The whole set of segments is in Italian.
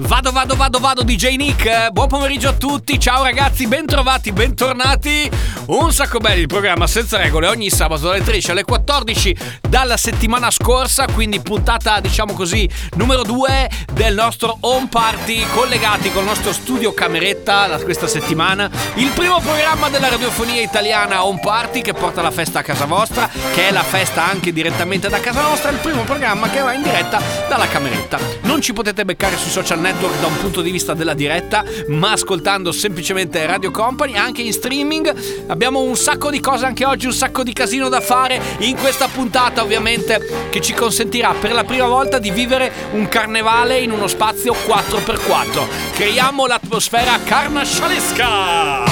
Vado, vado, vado, vado, DJ Nick. Buon pomeriggio a tutti. Ciao ragazzi, bentrovati, bentornati. Un sacco belli il programma senza regole ogni sabato dalle 13 alle 14 dalla settimana scorsa, quindi puntata, diciamo così, numero 2 del nostro home party collegati col nostro studio cameretta da questa settimana. Il primo programma della radiofonia italiana home party che porta la festa a casa vostra, che è la festa anche direttamente da casa nostra, il primo programma che va in diretta dalla cameretta. Non ci potete beccare sui social network da un punto di vista della diretta, ma ascoltando semplicemente Radio Company, anche in streaming. Abbiamo un sacco di cose anche oggi, un sacco di casino da fare in questa puntata, ovviamente, che ci consentirà per la prima volta di vivere un carnevale in uno spazio 4x4. Creiamo l'atmosfera carnascialesca!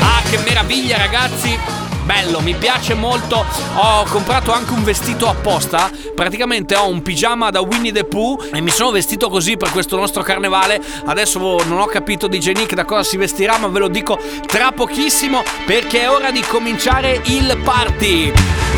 Ah, che meraviglia, ragazzi! Bello, mi piace molto. Ho comprato anche un vestito apposta. Praticamente ho un pigiama da Winnie the Pooh e mi sono vestito così per questo nostro carnevale. Adesso non ho capito DJ Nick da cosa si vestirà, ma ve lo dico tra pochissimo perché è ora di cominciare il party.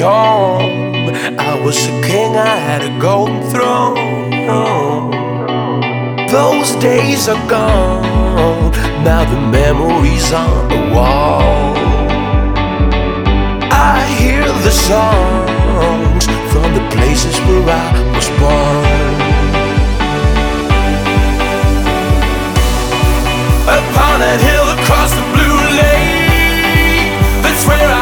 Home, I was a king, I had a golden throne. Those days are gone, now the memories on the wall. I hear the songs from the places where I was born. Upon that hill across the blue lake, that's where I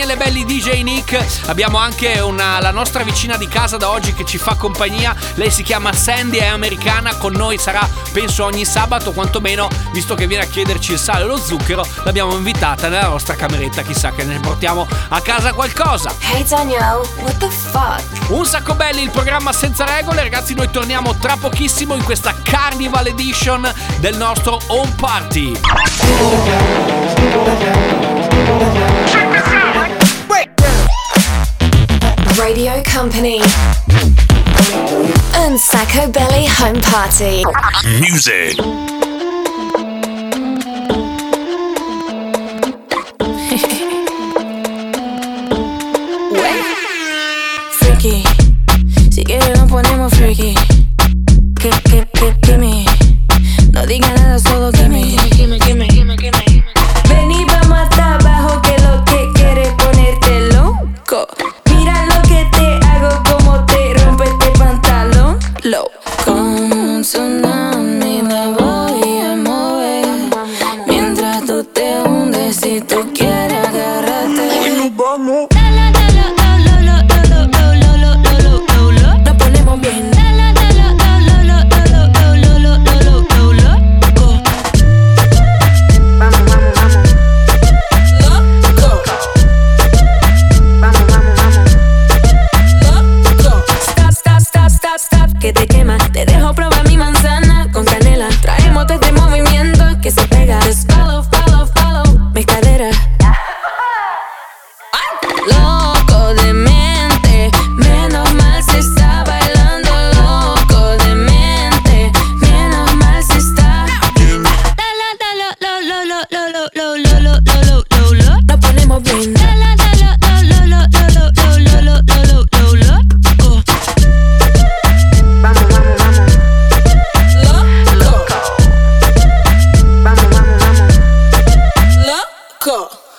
Daniele Belli DJ Nick. Abbiamo anche una, la nostra vicina di casa da oggi che ci fa compagnia. Lei si chiama Sandy, è americana, con noi sarà penso ogni sabato quantomeno, visto che viene a chiederci il sale e lo zucchero, l'abbiamo invitata nella nostra cameretta, chissà che ne portiamo a casa qualcosa. Hey Danielle, what the fuck? Un sacco belli, il programma senza regole, ragazzi, noi torniamo tra pochissimo in questa Carnival Edition del nostro Home Party. Radio Company and Sacco Belly Home Party. Music. Freaky, si quieres nos ponemos freaky. Que, que, que, gimme. No diga nada, solo gimme. Gimme, gimme, up.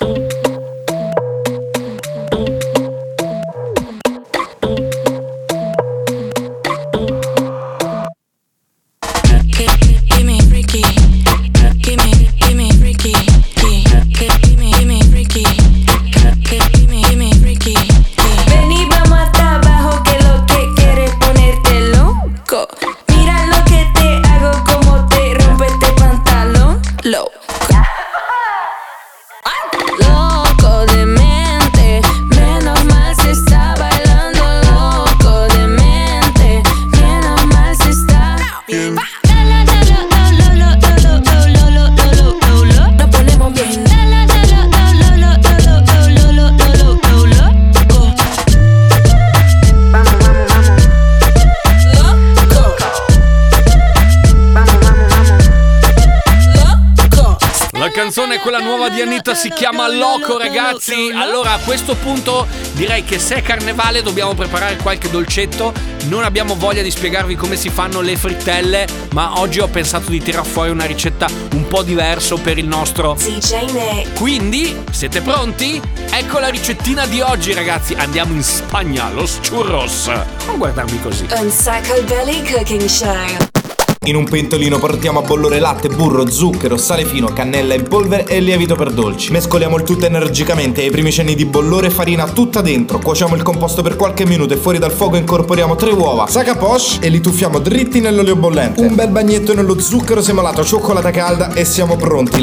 Ragazzi. Allora, a questo punto direi che se è carnevale dobbiamo preparare qualche dolcetto. Non abbiamo voglia di spiegarvi come si fanno le frittelle, ma oggi ho pensato di tirar fuori una ricetta un po' diverso per il nostro DJ Nick. quindi, siete pronti? Ecco la ricettina di oggi, ragazzi. Andiamo in Spagna, los churros. Non guardarmi così. And Sacco Belly Cooking Show. In un pentolino portiamo a bollore latte, burro, zucchero, sale fino, cannella in polvere e lievito per dolci. Mescoliamo il tutto energicamente e ai primi cenni di bollore farina tutta dentro. Cuociamo il composto per qualche minuto e fuori dal fuoco incorporiamo tre uova, saca poche e li tuffiamo dritti nell'olio bollente. Un bel bagnetto nello zucchero semolato, cioccolata calda e siamo pronti.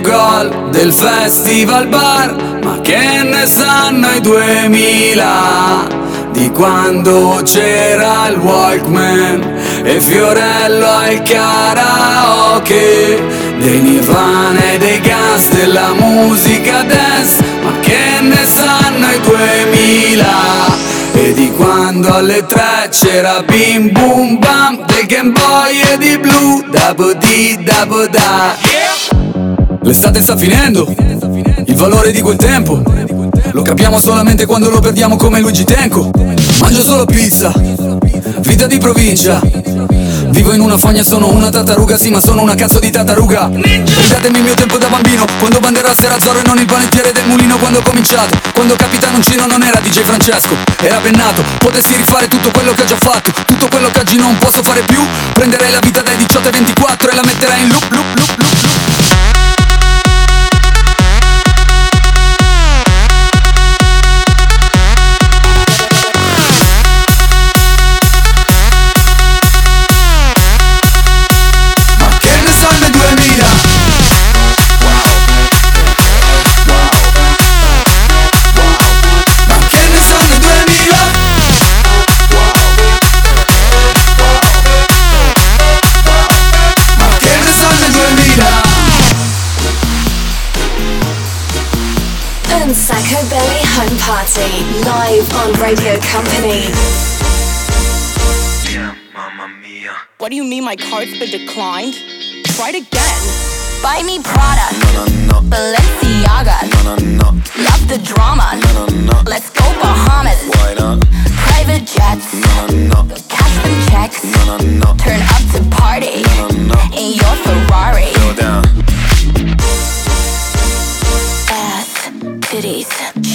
Gol del festival bar, ma che ne sanno i 2000? Di quando c'era il Walkman e Fiorello al karaoke Dei Nirvana e dei gas della musica dance Ma che ne sanno i 2000? E di quando alle tre c'era bim bum bam Del Game Boy e di blu Dabo di dabo da L'estate sta finendo. Il valore di quel tempo. Lo capiamo solamente quando lo perdiamo come Luigi Tenco. Mangio solo pizza. Vita di provincia. Vivo in una fogna, sono una tartaruga, sì ma sono una cazzo di tartaruga. Ridatemi il mio tempo da bambino. Quando Banderas era Zorro e non il panettiere del mulino Quando ho cominciato, quando Capitano Cino non era DJ Francesco Era bennato, potessi rifare tutto quello che ho già fatto Tutto quello che oggi non posso fare più. Prenderei la vita dai 18 ai 24 e la metterei in loop, loop, loop, loop, Belly Home Party. Live on Radio Company. What do you mean my card's been declined? Try it again. Buy me Prada. No, no, no. Balenciaga. No, no, no. Love the drama. No, no, no. Let's go Bahamas. Why not? Private jets. No, no, Cash them checks. No, no, no. Turn up to party. No, no, no. In your Ferrari. Ass, titties,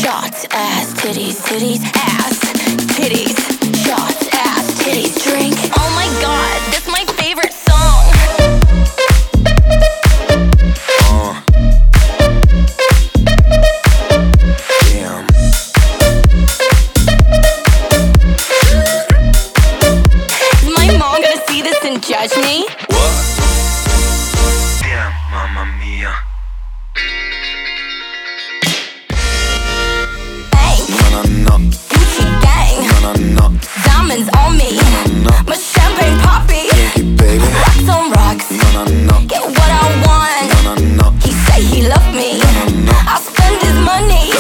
shots, ass, titties, titties, ass, titties, shots, ass, titties, drink. Oh my god, me. I spend his money.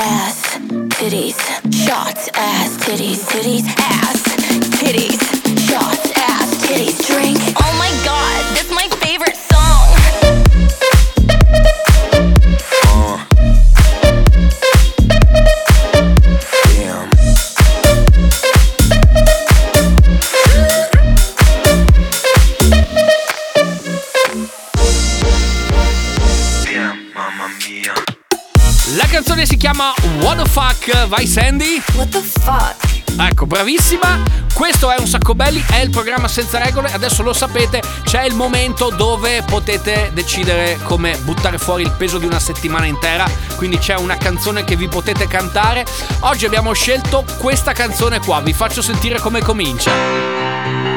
Ass, titties, shots, ass, titties, titties, ass, Vai Sandy? What the fuck? Ecco, bravissima. Questo è un sacco belli, è il programma senza regole. Adesso lo sapete, c'è il momento dove potete decidere come buttare fuori il peso di una settimana intera. Quindi c'è una canzone che vi potete cantare. Oggi abbiamo scelto questa canzone qua. Vi faccio sentire come comincia.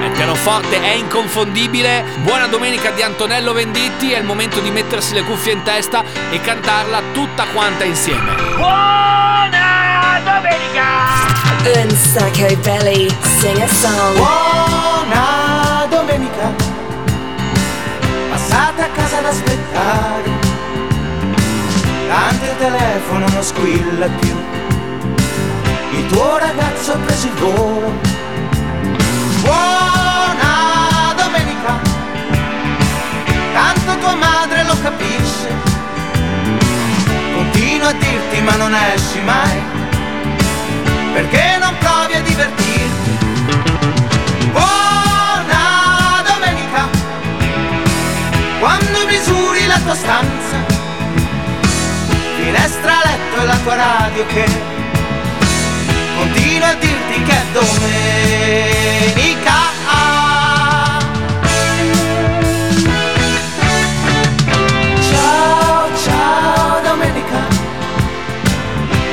Il pianoforte è inconfondibile. Buona domenica di Antonello Venditti. È il momento di mettersi le cuffie in testa e cantarla tutta quanta insieme. Un Sacco Belly. Sing a song. Buona domenica, passate a casa ad aspettare. Tanto il telefono non squilla più. Il tuo ragazzo ha preso il volo. Buona domenica, tanto tua madre lo capisce. Continua a dirti ma non esci mai perché non provi a divertirti. Buona domenica, quando misuri la tua stanza, finestra, letto e la tua radio che continua a dirti che è domenica. Ciao, ciao domenica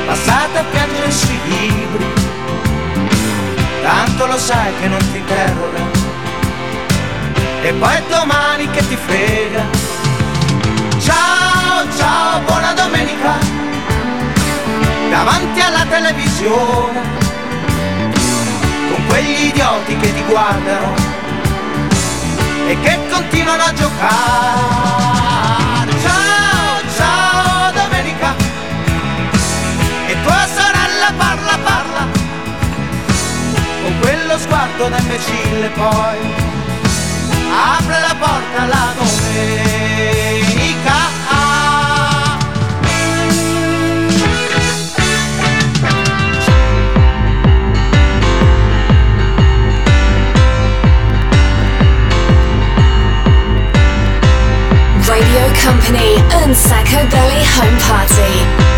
passate a piangere sui. Tanto lo sai che non ti interroga. E poi domani che ti frega. Ciao, ciao, buona domenica. Davanti alla televisione. Con quegli idioti che ti guardano. E che continuano a giocare. Ciao, ciao, domenica. E tua quello sguardo da imbecille poi Apre la porta la domenica Radio Company and Sacco Belly Home Party.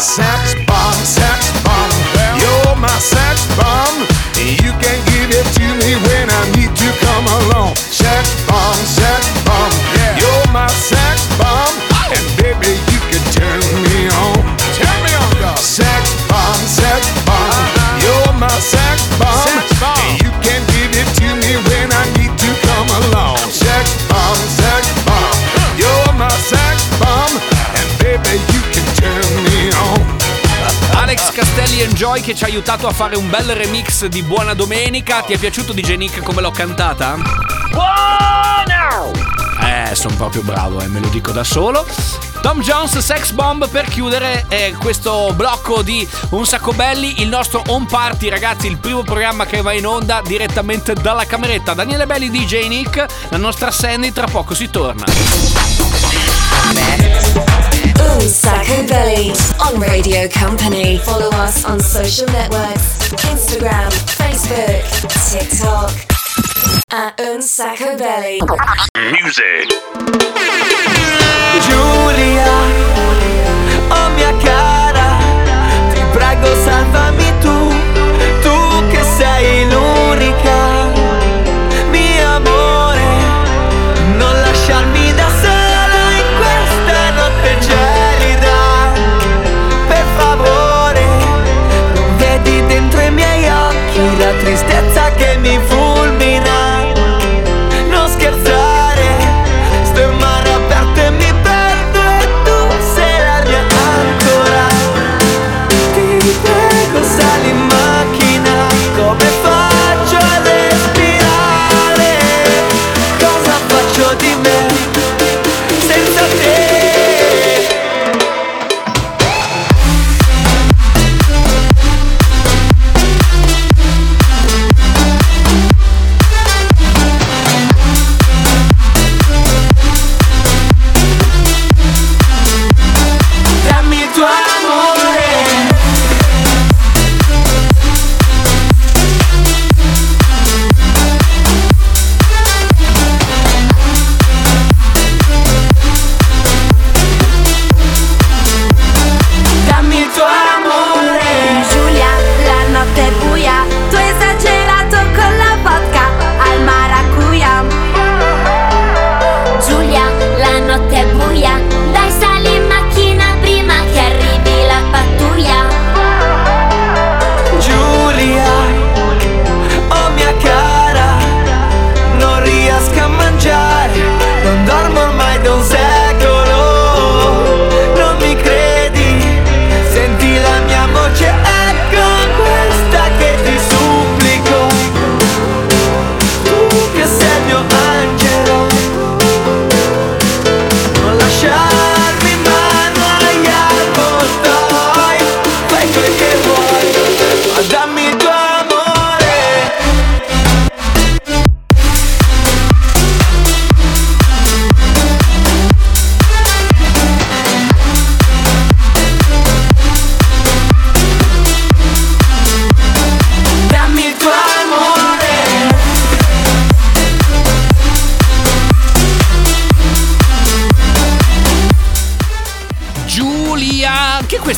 sex bomb, sex bomb, you're my sex bomb. You can give it to me when I need to come along. Sex bomb, sex bomb, Castelli Enjoy che ci ha aiutato a fare un bel remix di Buona Domenica. Ti è piaciuto DJ Nick come l'ho cantata? Buona! Eh, sono proprio bravo, eh, me lo dico da solo. Tom Jones Sex Bomb per chiudere eh, questo blocco di Un Sacco Belli, il nostro home party, ragazzi, il primo programma che va in onda direttamente dalla cameretta. Daniele Belli, DJ Nick, la nostra Sandy, tra poco si torna. Un Sacco Belly on Radio Company. Follow us on social networks Instagram, Facebook, TikTok. At Un Sacco Belly. Music. Giulia, oh mia cara, many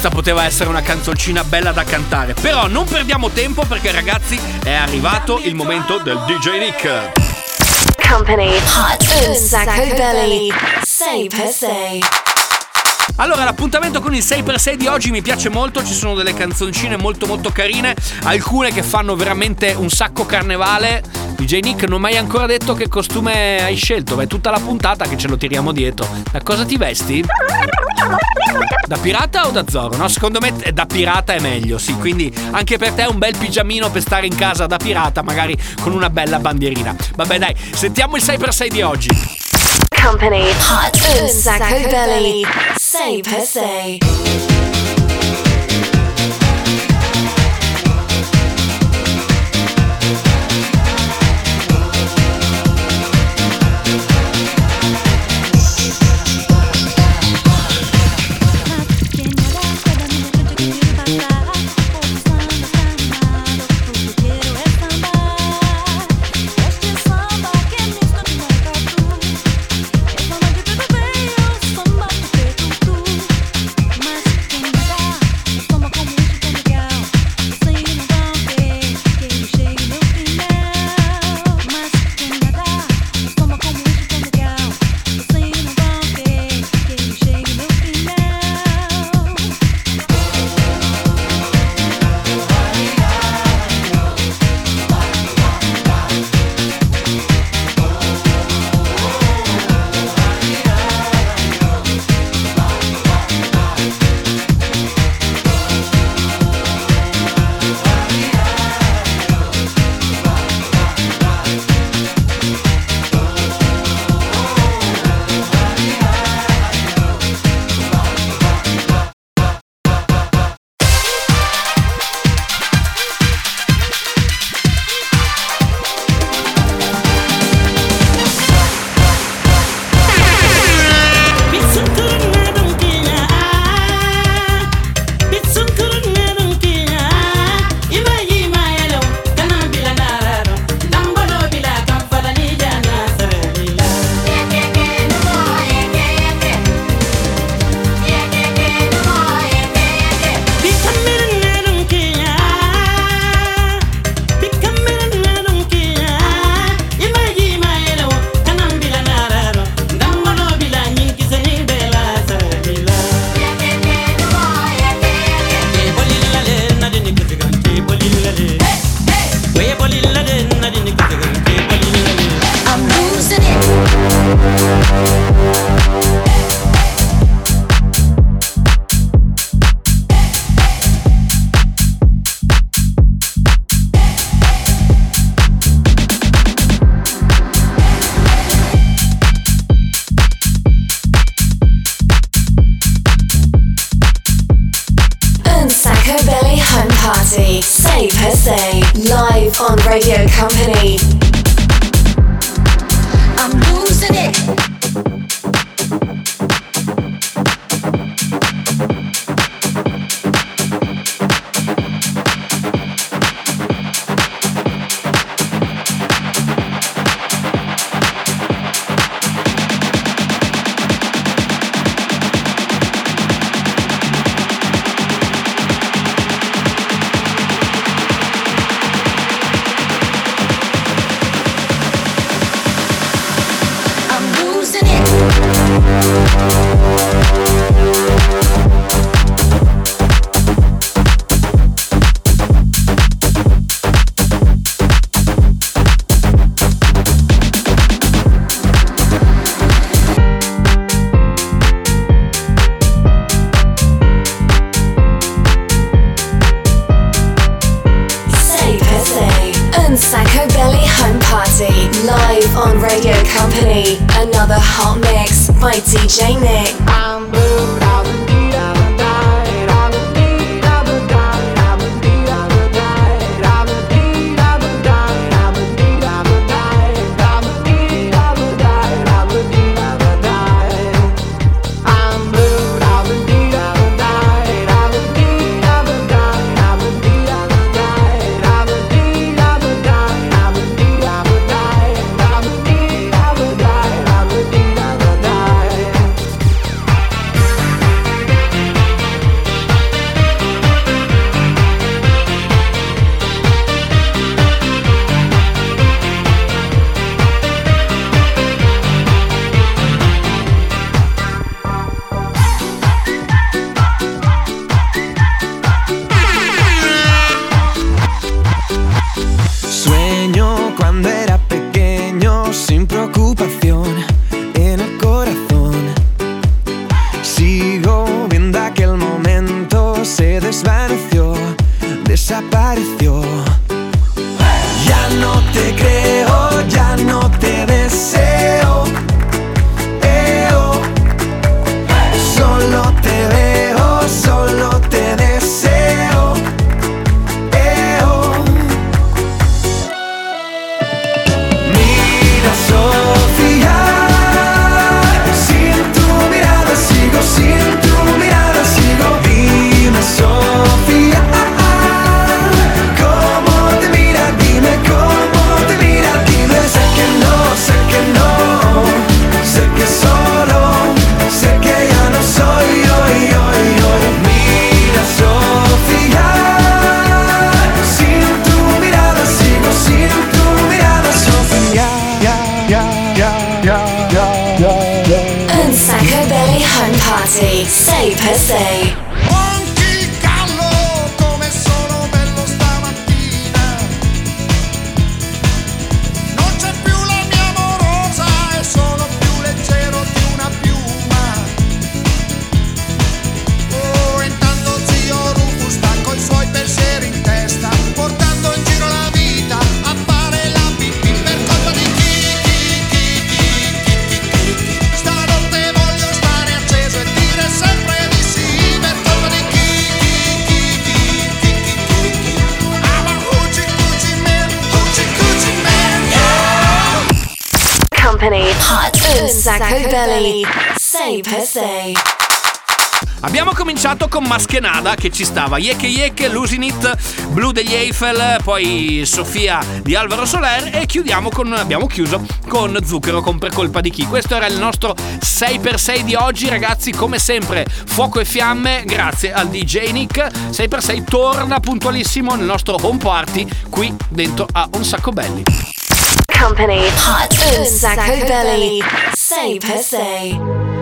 questa poteva essere una canzoncina bella da cantare. Però non perdiamo tempo perché ragazzi è arrivato il momento del DJ Nick. Company Hot un sacco belly. Say per se. Allora, l'appuntamento con il 6x6 di oggi mi piace molto, ci sono delle canzoncine molto molto carine, alcune che fanno veramente un sacco carnevale. DJ Nick non mi hai ancora detto che costume hai scelto, ma è tutta la puntata che ce lo tiriamo dietro. Da cosa ti vesti? Da pirata o da Zoro? No, secondo me eh, da pirata è meglio, sì. Quindi anche per te un bel pigiamino per stare in casa da pirata, magari con una bella bandierina. Vabbè, dai, sentiamo il 6x6 di oggi. Company Hot sacco belly 6x6 Abbiamo cominciato con Maschenada che ci stava, Yeke Yeke, Lusinit, Blue degli Eiffel, poi Sofia di Alvaro Soler e chiudiamo con, abbiamo chiuso con Zucchero con per colpa di chi. Questo era il nostro 6x6 di oggi ragazzi, come sempre fuoco e fiamme grazie al DJ Nick, 6x6 torna puntualissimo nel nostro home party qui dentro a Un Sacco Belli. Company. Hot Un Sacco Belli. 6x6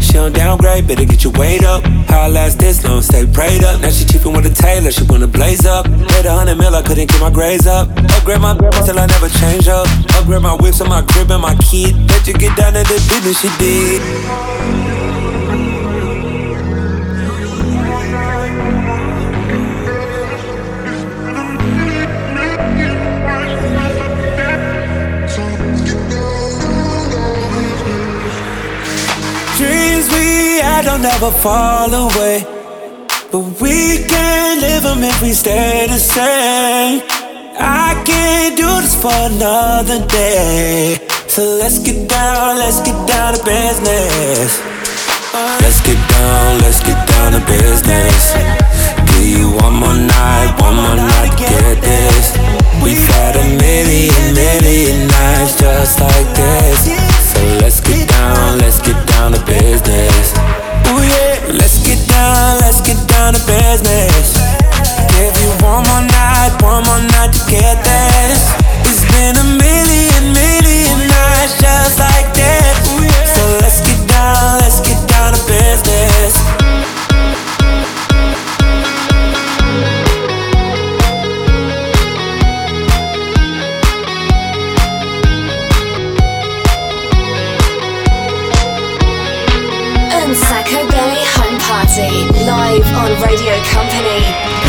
She don't downgrade, better get your weight up. How I last this long, stay prayed up. Now she cheapin' with a tailor, she wanna blaze up. Hit a hundred mil, I couldn't get my grades up. Upgrade my grip till I never change up. Upgrade my whips and my crib and my kid. Let you get down to the business she did. We had don't ever fall away. But we can't live them if we stay the same. I can't do this for another day. So let's get down, let's get down to business. Let's get down, let's get down to business. Give you one more night, one more night to get this. We've had a million, million nights just like this. So let's get down, let's get down to business. Ooh yeah, let's get down, let's get down to business. Give you one more night, one more night to get this. It's been a million, million nights just like this. So let's get down, let's get down to business. Radio Company.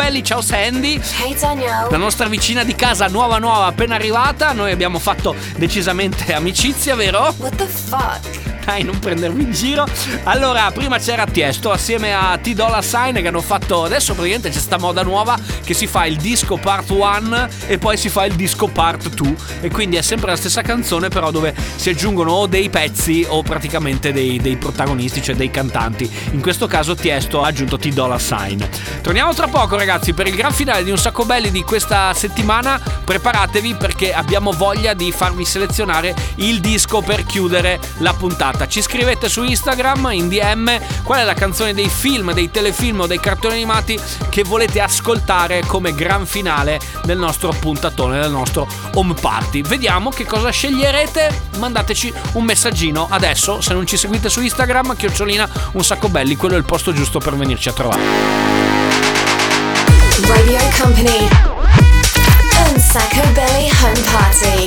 Belli, ciao Sandy. Hey Danielle. La nostra vicina di casa, nuova nuova, appena arrivata. Noi abbiamo fatto decisamente amicizia, vero? What the fuck? Dai, non prendermi in giro. Allora, prima c'era Tiesto assieme a T Dolla Sign che hanno fatto. Adesso praticamente c'è sta moda nuova che si fa il disco part 1 e poi si fa il disco part 2. E quindi è sempre la stessa canzone, però dove si aggiungono o dei pezzi o praticamente dei, dei protagonisti, cioè dei cantanti. In questo caso Tiesto ha aggiunto T Dolla Sign. Torniamo tra poco, ragazzi, per il gran finale di un sacco belli di questa settimana. Preparatevi perché abbiamo voglia di farvi selezionare il disco per chiudere la puntata. Ci scrivete su Instagram in DM qual è la canzone dei film, dei telefilm o dei cartoni animati che volete ascoltare come gran finale del nostro puntatone, del nostro home party. Vediamo che cosa sceglierete. Mandateci un messaggino adesso. Se non ci seguite su Instagram, chiocciolina un sacco belli, quello è il posto giusto per venirci a trovare. Radio Company. Sacco Belly Home Party.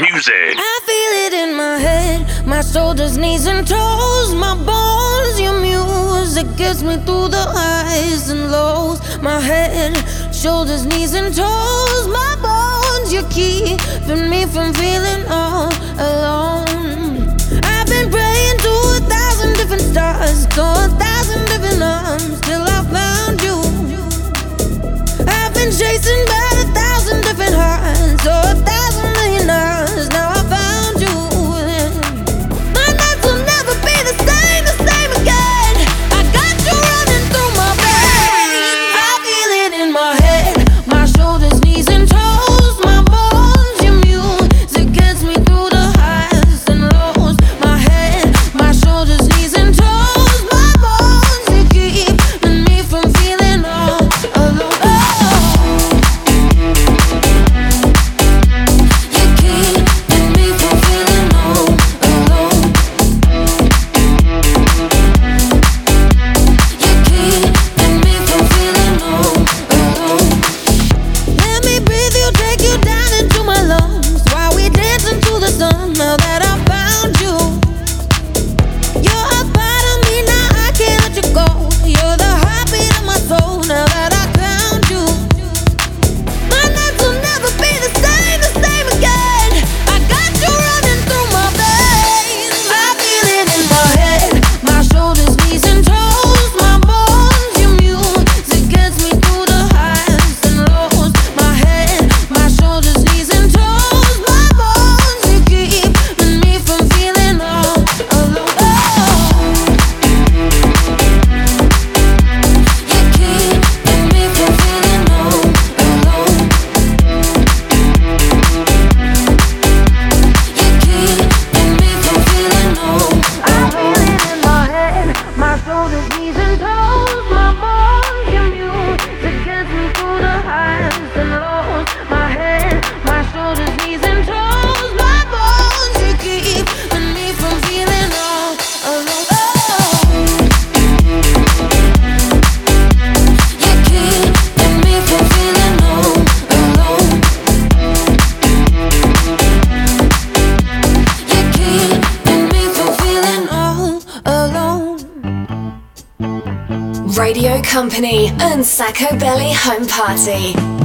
Music. I feel it in my head, my shoulders, knees, and toes, my bones. Your music gets me through the highs and lows. My head, shoulders, knees, and toes, my bones. You're keeping me from feeling all alone. I've been praying to a thousand different stars, to a thousand different arms, till I found you. I've been chasing by Company. and Sacco Belly Home Party.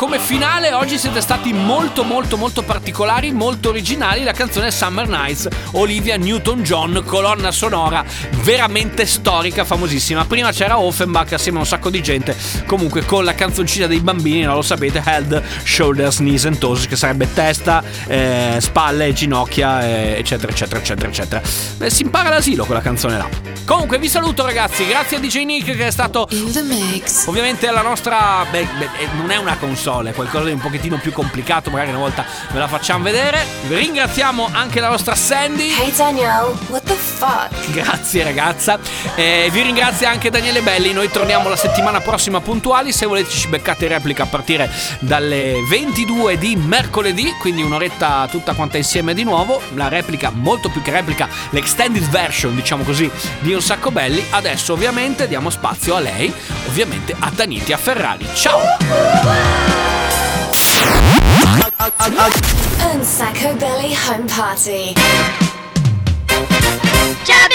Come finale oggi siete stati molto molto molto particolari, molto originali, la canzone Summer Nights, Olivia Newton-John, colonna sonora veramente storica, famosissima. Prima c'era Offenbach assieme a un sacco di gente, comunque con la canzoncina dei bambini, non lo sapete, Head, Shoulders, Knees and Toes, che sarebbe testa, eh, spalle, ginocchia, eh, eccetera, eccetera, eccetera, eccetera. Eh, si impara all'asilo quella canzone là. Comunque vi saluto ragazzi, grazie a DJ Nick che è stato ovviamente la nostra beh, beh, eh, non è una console, è qualcosa di un pochettino più complicato, magari una volta ve la facciamo vedere. Ringraziamo anche la nostra Sandy. Hey Danielle, what the fuck? Grazie ragazza. E vi ringrazia anche Daniele Belli. Noi torniamo la settimana prossima puntuali. Se volete ci beccate in replica a partire dalle 22 di mercoledì, quindi un'oretta tutta quanta insieme di nuovo. La replica, molto più che replica, l'extended version, diciamo così, di Un Sacco Belli. Adesso ovviamente diamo spazio a lei, ovviamente a Daniti a Ferrari. Ciao! and Sacco Belly Home Party. Ciao,